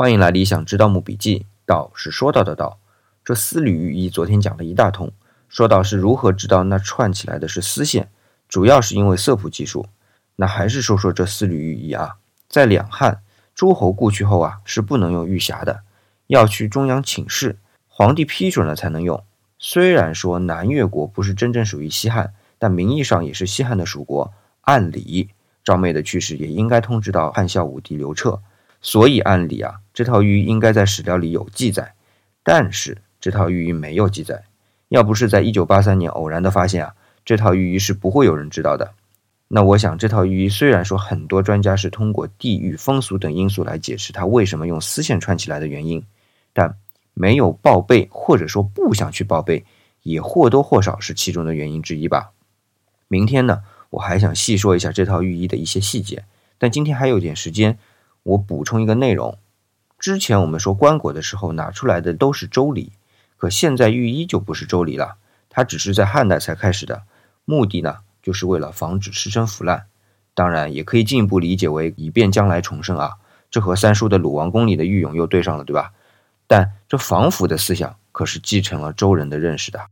欢迎来理想之道木笔记。道是说到的道，这丝缕玉衣昨天讲了一大通，说到是如何知道那串起来的是丝线，主要是因为色谱技术。那还是说说这丝缕玉衣啊，在两汉诸侯故去后啊，是不能用玉匣的，要去中央请示，皇帝批准了才能用。虽然说南越国不是真正属于西汉，但名义上也是西汉的属国，按理赵昧的去世也应该通知到汉孝武帝刘彻。所以按理啊，这套玉衣应该在史料里有记载，但是这套玉衣没有记载。要不是在一九八三年偶然的发现啊，这套玉衣是不会有人知道的。那我想，这套玉衣虽然说很多专家是通过地域风俗等因素来解释它为什么用丝线串起来的原因，但没有报备或者说不想去报备，也或多或少是其中的原因之一吧。明天呢，我还想细说一下这套玉衣的一些细节，但今天还有点时间。我补充一个内容，之前我们说棺椁的时候拿出来的都是周礼，可现在御医就不是周礼了，它只是在汉代才开始的，目的呢就是为了防止尸身腐烂，当然也可以进一步理解为以便将来重生啊，这和三叔的鲁王宫里的玉俑又对上了，对吧？但这防腐的思想可是继承了周人的认识的。